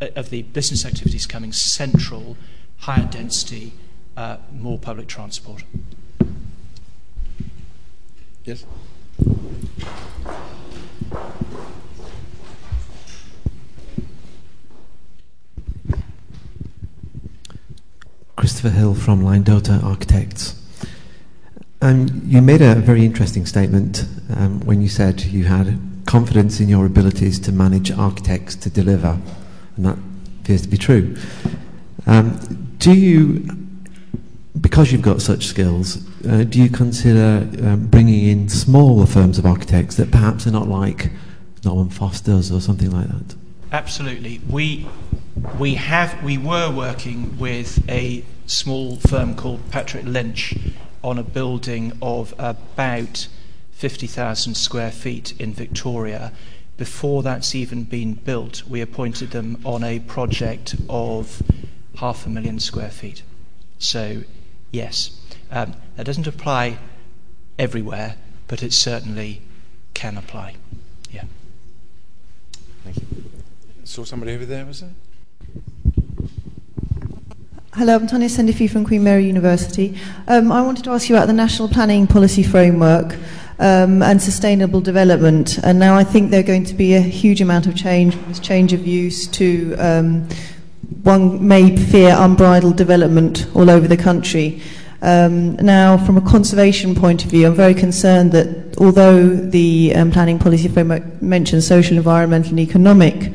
Speaker 2: uh, of the business activities coming central, higher density, uh, more public transport.
Speaker 1: Yes?
Speaker 5: Christopher Hill from Line Lyndota Architects. Um, you made a very interesting statement um, when you said you had confidence in your abilities to manage architects to deliver, and that appears to be true. Um, do you, because you've got such skills, uh, do you consider um, bringing in smaller firms of architects that perhaps are not like Norman Foster's or something like that?
Speaker 2: Absolutely. We we have we were working with a small firm called Patrick Lynch on a building of about 50,000 square feet in Victoria. Before that's even been built, we appointed them on a project of half a million square feet. So, yes, um, that doesn't apply everywhere, but it certainly can apply. Yeah.
Speaker 1: Thank you. Saw somebody over there, was there?
Speaker 6: Hello, I'm Tanya Sendifi from Queen Mary University. Um, I wanted to ask you about the National Planning Policy Framework um, and sustainable development. And now I think there's going to be a huge amount of change, this change of use to um, one may fear unbridled development all over the country. Um, now, from a conservation point of view, I'm very concerned that although the um, planning policy framework mentions social, environmental, and economic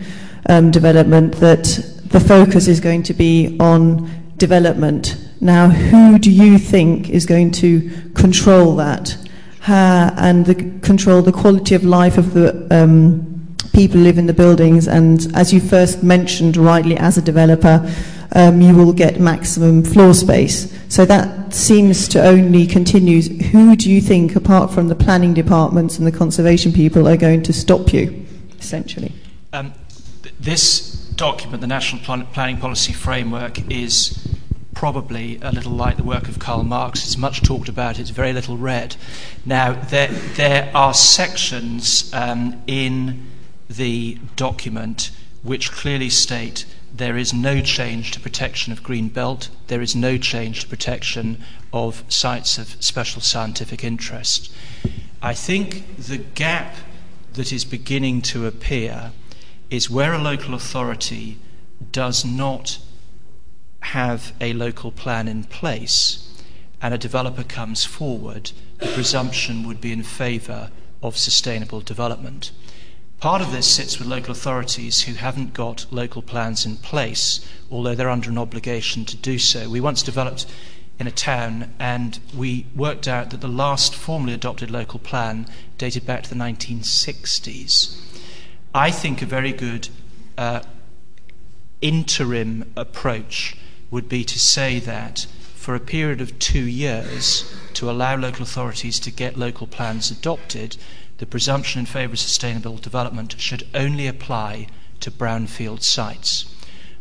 Speaker 6: um, development, that the focus is going to be on development. Now, who do you think is going to control that How, and the, control the quality of life of the um, people who live in the buildings? And as you first mentioned rightly, as a developer, um, you will get maximum floor space. So that seems to only continue. Who do you think, apart from the planning departments and the conservation people, are going to stop you, essentially?
Speaker 2: Um, this document, the National Plan- Planning Policy Framework, is probably a little like the work of Karl Marx. It's much talked about, it's very little read. Now, there, there are sections um, in the document which clearly state there is no change to protection of green belt, there is no change to protection of sites of special scientific interest. I think the gap that is beginning to appear is where a local authority does not have a local plan in place and a developer comes forward, the presumption would be in favour of sustainable development. Part of this sits with local authorities who haven't got local plans in place, although they're under an obligation to do so. We once developed in a town and we worked out that the last formally adopted local plan dated back to the 1960s. I think a very good uh, interim approach would be to say that for a period of two years, to allow local authorities to get local plans adopted, the presumption in favour of sustainable development should only apply to brownfield sites.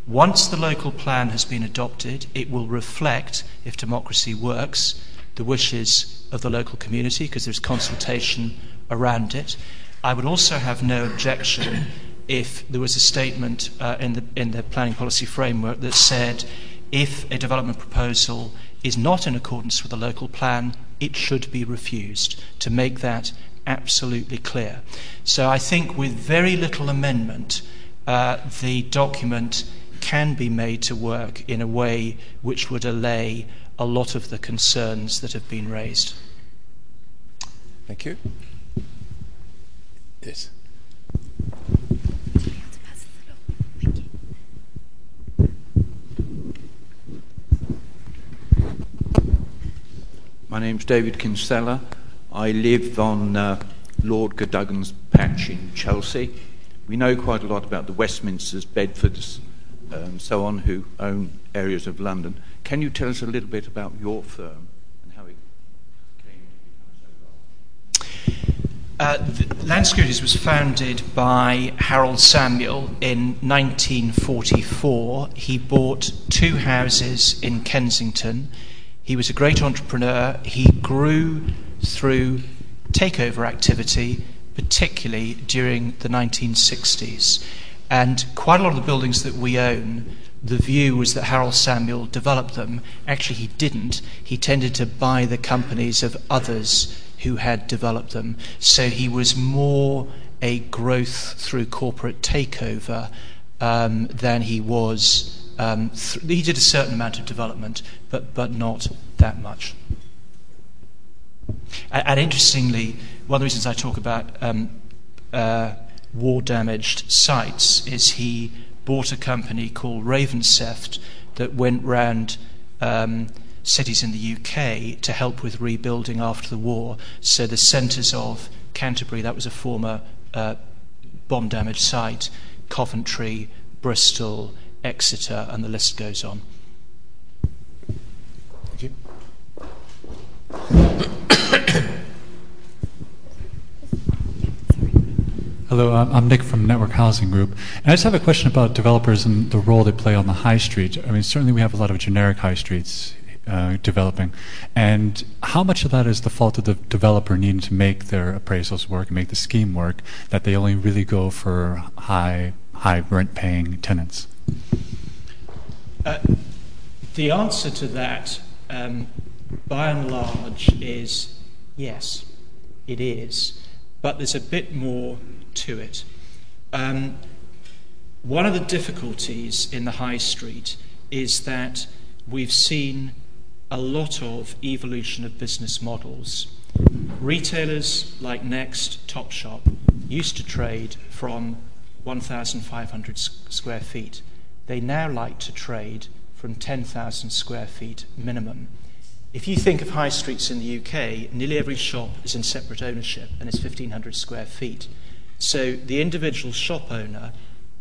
Speaker 2: Once the local plan has been adopted, it will reflect, if democracy works, the wishes of the local community because there's consultation around it. I would also have no objection if there was a statement uh, in, the, in the planning policy framework that said if a development proposal is not in accordance with the local plan, it should be refused to make that absolutely clear. So I think with very little amendment, uh, the document can be made to work in a way which would allay a lot of the concerns that have been raised.
Speaker 1: Thank you. Yes.
Speaker 7: My name's David Kinsella. I live on uh, Lord Cadogan's patch in Chelsea. We know quite a lot about the Westminsters, Bedfords, and um, so on, who own areas of London. Can you tell us a little bit about your firm and how it came to
Speaker 2: uh, Land Securities was founded by Harold Samuel in 1944. He bought two houses in Kensington. He was a great entrepreneur. He grew through takeover activity, particularly during the 1960s. And quite a lot of the buildings that we own, the view was that Harold Samuel developed them. Actually, he didn't. He tended to buy the companies of others who had developed them. So he was more a growth through corporate takeover um, than he was. Um, th- he did a certain amount of development, but, but not that much. And, and interestingly, one of the reasons I talk about um, uh, war damaged sites is he bought a company called Ravenseft that went round um, cities in the UK to help with rebuilding after the war. So the centres of Canterbury, that was a former uh, bomb damaged site, Coventry, Bristol, Exeter, and the list goes on.
Speaker 1: Thank you.
Speaker 8: Hello, I'm Nick from Network Housing Group. And I just have a question about developers and the role they play on the high street. I mean, certainly we have a lot of generic high streets uh, developing. And how much of that is the fault of the developer needing to make their appraisals work and make the scheme work that they only really go for high, high rent paying tenants?
Speaker 2: Uh, the answer to that, um, by and large, is yes, it is. But there's a bit more to it. Um, one of the difficulties in the high street is that we've seen a lot of evolution of business models. Retailers like Next, Topshop used to trade from 1,500 square feet. They now like to trade from 10,000 square feet minimum. If you think of high streets in the UK, nearly every shop is in separate ownership and is 1,500 square feet. So the individual shop owner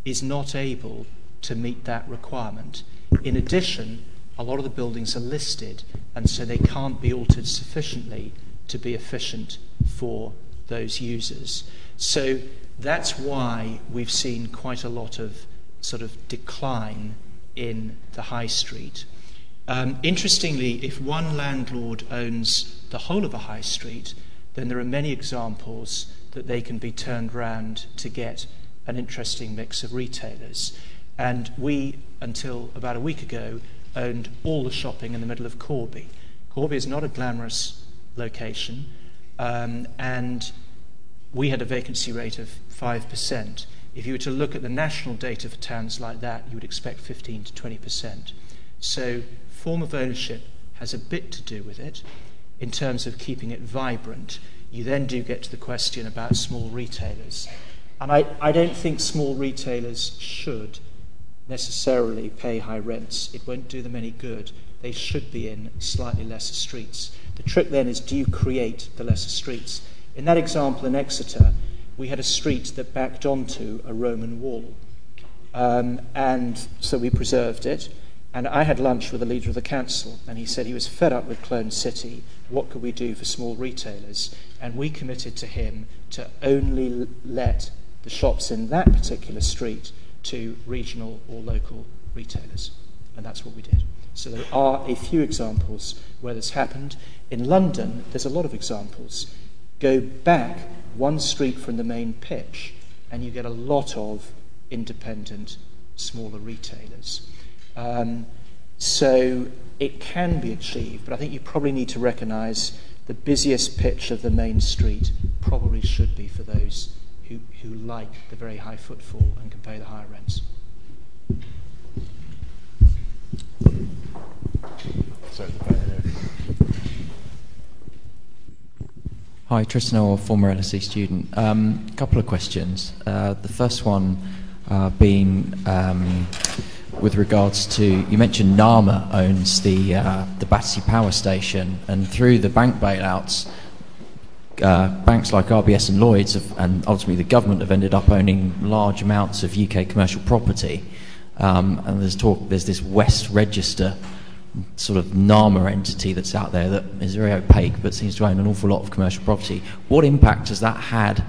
Speaker 2: is not able to meet that requirement. In addition, a lot of the buildings are listed, and so they can't be altered sufficiently to be efficient for those users. So that's why we've seen quite a lot of sort of decline in the high street. Um, interestingly, if one landlord owns the whole of a high street, then there are many examples that they can be turned round to get an interesting mix of retailers. And we, until about a week ago, owned all the shopping in the middle of Corby. Corby is not a glamorous location, um, and we had a vacancy rate of 5%. If you were to look at the national data for towns like that, you would expect 15 to 20%. So, form of ownership has a bit to do with it in terms of keeping it vibrant. You then do get to the question about small retailers. And I, I don't think small retailers should necessarily pay high rents. It won't do them any good. They should be in slightly lesser streets. The trick then is do you create the lesser streets? In that example in Exeter, we had a street that backed onto a Roman wall. Um, and so we preserved it. And I had lunch with the leader of the council, and he said he was fed up with Clone City. What could we do for small retailers? And we committed to him to only let the shops in that particular street to regional or local retailers. And that's what we did. So there are a few examples where this happened. In London, there's a lot of examples. Go back one street from the main pitch, and you get a lot of independent, smaller retailers. Um, so it can be achieved, but I think you probably need to recognise the busiest pitch of the main street probably should be for those who, who like the very high footfall and can pay the higher rents.
Speaker 9: Hi, Tristan Orr, former LSE student. A um, couple of questions. Uh, the first one uh, being um, with regards to you mentioned Nama owns the uh, the Battersea Power Station, and through the bank bailouts, uh, banks like RBS and Lloyds have, and ultimately the government have ended up owning large amounts of UK commercial property. Um, and there's talk, there's this West Register sort of NAMA entity that's out there that is very opaque but seems to own an awful lot of commercial property. What impact has that had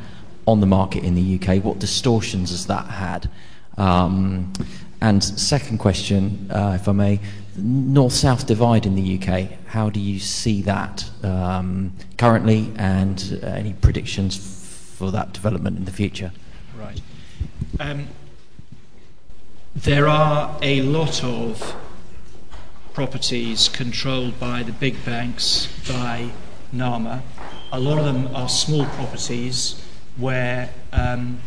Speaker 9: on the market in the UK? What distortions has that had? Um, and second question, uh, if I may, north-south divide in the UK. How do you see that um, currently, and uh, any predictions for that development in the future?
Speaker 2: Right. Um, there are a lot of properties controlled by the big banks, by NAMA. A lot of them are small properties where um,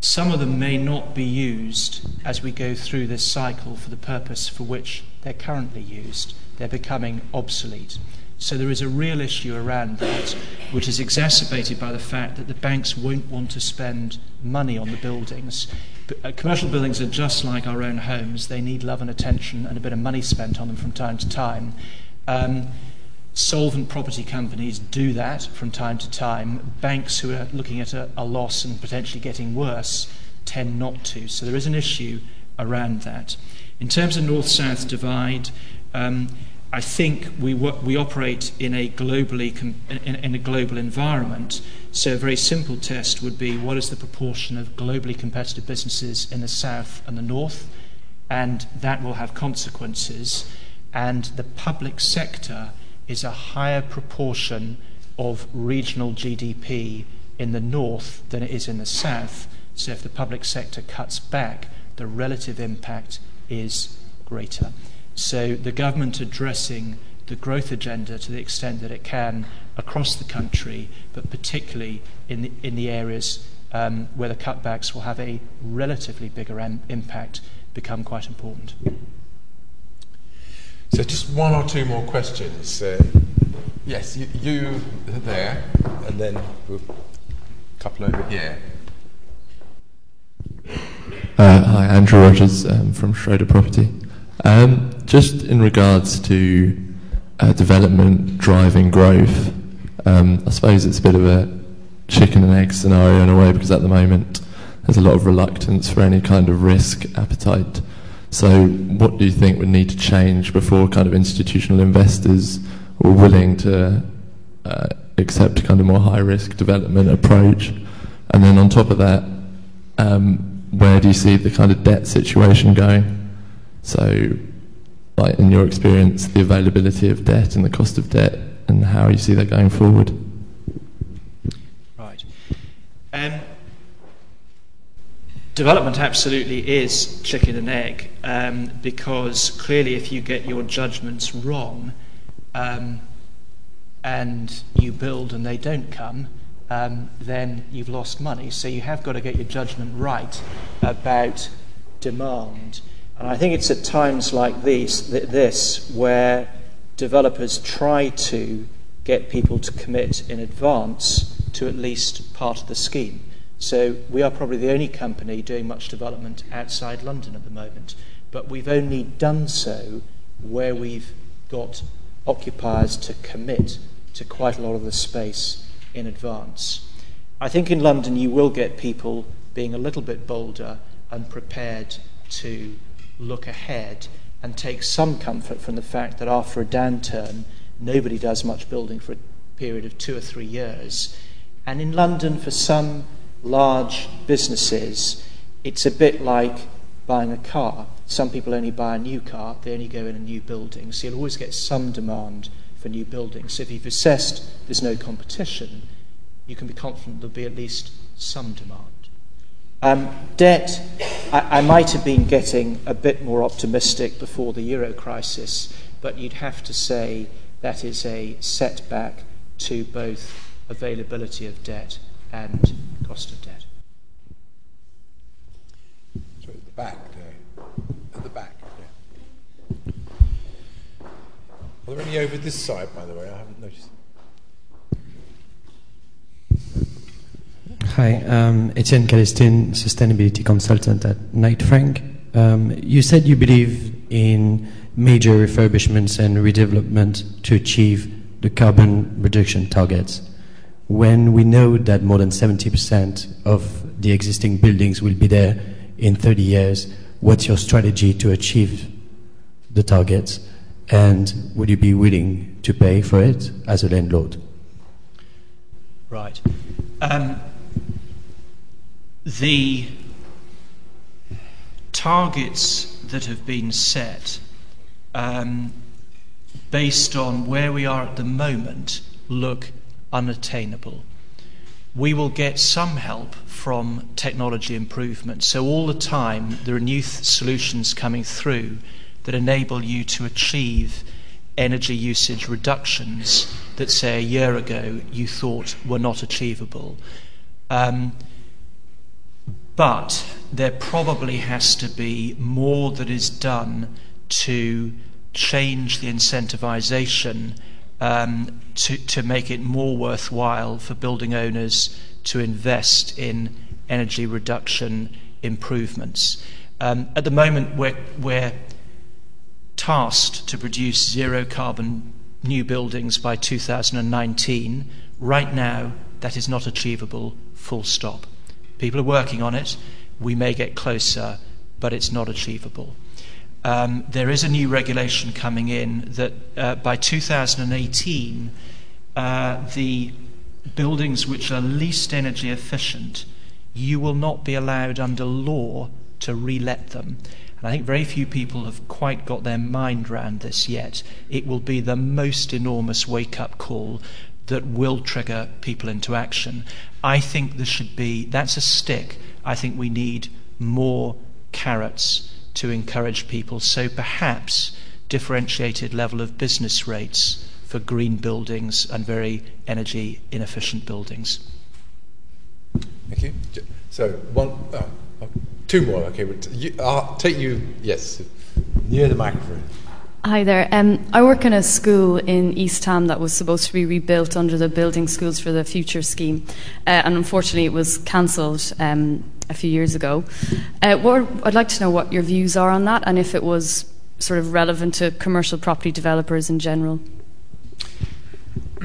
Speaker 2: some of them may not be used as we go through this cycle for the purpose for which they're currently used. They're becoming obsolete. So there is a real issue around that, which is exacerbated by the fact that the banks won't want to spend money on the buildings. But, uh, commercial buildings are just like our own homes. They need love and attention and a bit of money spent on them from time to time. Um, solvent property companies do that from time to time. Banks who are looking at a, a loss and potentially getting worse tend not to. So there is an issue around that. In terms of north south divide, um, I think we, we operate in a, globally in, in a global environment. So, a very simple test would be what is the proportion of globally competitive businesses in the south and the north? And that will have consequences. And the public sector is a higher proportion of regional GDP in the north than it is in the south. So if the public sector cuts back, the relative impact is greater. So the government addressing the growth agenda to the extent that it can across the country, but particularly in the, in the areas um, where the cutbacks will have a relatively bigger em- impact, become quite important.
Speaker 1: So just one or two more questions. Uh, yes, you, you there, and then a couple over here.
Speaker 10: Uh, hi, Andrew Rogers um, from Schroder Property. Um, just in regards to uh, development driving growth, um, I suppose it's a bit of a chicken and egg scenario in a way because at the moment there's a lot of reluctance for any kind of risk appetite so, what do you think would need to change before kind of institutional investors were willing to uh, accept kind of more high risk development approach? And then on top of that, um, where do you see the kind of debt situation going? So, like in your experience, the availability of debt and the cost of debt, and how you see that going forward.
Speaker 2: Right. Um, development absolutely is chicken and egg um, because clearly, if you get your judgments wrong um, and you build and they don't come, um, then you've lost money. So you have got to get your judgment right about demand. And I think it's at times like these, this where developers try to get people to commit in advance to at least part of the scheme. So we are probably the only company doing much development outside London at the moment, but we've only done so where we've got occupiers to commit to quite a lot of the space in advance. I think in London you will get people being a little bit bolder and prepared to look ahead and take some comfort from the fact that after a downturn, nobody does much building for a period of two or three years. And in London, for some large businesses, it's a bit like buying a car. Some people only buy a new car, they only go in a new building. So you'll always get some demand for new buildings. So if you've assessed there's no competition, you can be confident there'll be at least some demand. Um, debt, I, I might have been getting a bit more optimistic before the euro crisis, but you'd have to say that is a setback to both availability of debt and cost of debt.
Speaker 1: So at the back there. At the back. Yeah. Are there any over this side, by the way? I haven't noticed.
Speaker 11: Hi, um, Etienne Calestin, sustainability consultant at Knight Frank. Um, you said you believe in major refurbishments and redevelopment to achieve the carbon reduction targets. When we know that more than 70% of the existing buildings will be there in 30 years, what's your strategy to achieve the targets? And would you be willing to pay for it as a landlord?
Speaker 2: Right. Um, the targets that have been set um, based on where we are at the moment look unattainable. We will get some help from technology improvement. So, all the time, there are new th- solutions coming through that enable you to achieve energy usage reductions that, say, a year ago you thought were not achievable. Um, but there probably has to be more that is done to change the incentivization um, to, to make it more worthwhile for building owners to invest in energy reduction improvements. Um, at the moment, we're, we're tasked to produce zero carbon new buildings by 2019. Right now, that is not achievable, full stop. People are working on it. We may get closer, but it's not achievable. Um, there is a new regulation coming in that uh, by 2018, uh, the buildings which are least energy efficient, you will not be allowed under law to relet them. And I think very few people have quite got their mind around this yet. It will be the most enormous wake up call that will trigger people into action. I think there should be, that's a stick. I think we need more carrots to encourage people. So perhaps differentiated level of business rates for green buildings and very energy inefficient buildings.
Speaker 1: Thank you. So one, oh, oh two more. Okay, I'll take you. Yes, near the microphone.
Speaker 12: Hi there. Um, I work in a school in East Ham that was supposed to be rebuilt under the Building Schools for the Future scheme, uh, and unfortunately it was cancelled um, a few years ago. Uh, what, I'd like to know what your views are on that, and if it was sort of relevant to commercial property developers in general.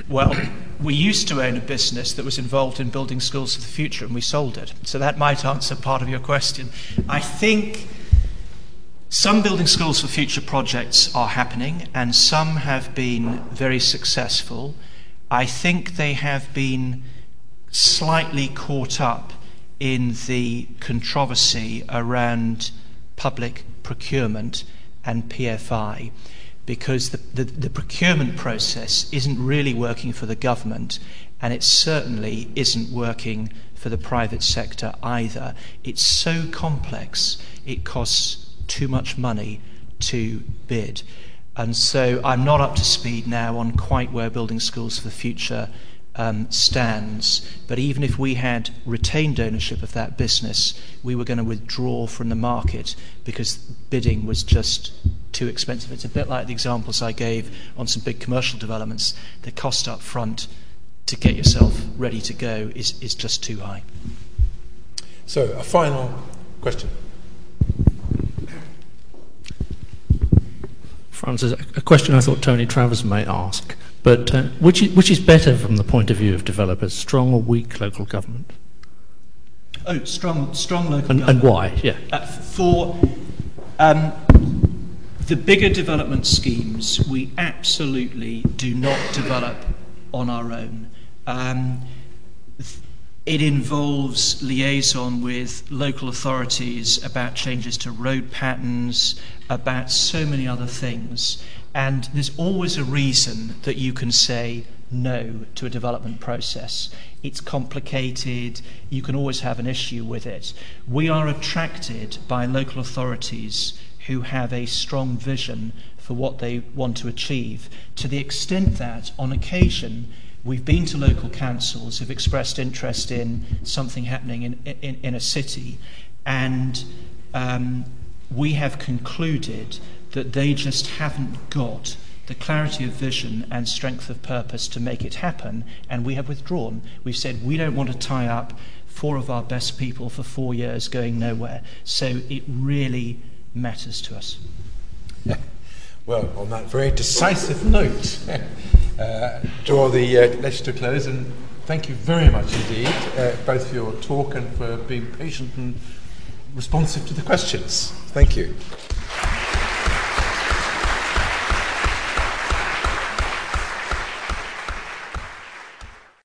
Speaker 2: Well, we used to own a business that was involved in building schools for the future, and we sold it. So that might answer part of your question. I think some building schools for future projects are happening, and some have been very successful. I think they have been slightly caught up in the controversy around public procurement and PFI. because the, the, the, procurement process isn't really working for the government and it certainly isn't working for the private sector either. It's so complex, it costs too much money to bid. And so I'm not up to speed now on quite where Building Schools for the Future um, stands. But even if we had retained ownership of that business, we were going to withdraw from the market because bidding was just too expensive. It's a bit like the examples I gave on some big commercial developments. The cost up front to get yourself ready to go is, is just too high.
Speaker 1: So, a final question.
Speaker 13: Francis, a question I thought Tony Travers may ask. But uh, which, is, which is better from the point of view of developers, strong or weak local government?
Speaker 2: Oh, strong, strong local
Speaker 13: and,
Speaker 2: government.
Speaker 13: And why? Yeah.
Speaker 2: Uh, for um, the bigger development schemes, we absolutely do not develop on our own. Um, it involves liaison with local authorities about changes to road patterns, about so many other things. And there's always a reason that you can say no to a development process. It's complicated, you can always have an issue with it. We are attracted by local authorities who have a strong vision for what they want to achieve, to the extent that, on occasion, we've been to local councils who've expressed interest in something happening in, in, in a city, and um, we have concluded that they just haven't got the clarity of vision and strength of purpose to make it happen, and we have withdrawn. We've said we don't want to tie up four of our best people for four years going nowhere. So it really matters to us.
Speaker 1: Yeah. Well, on that very decisive note, uh, draw the uh, to close, and thank you very much indeed, uh, both for your talk and for being patient and responsive to the questions. Thank you.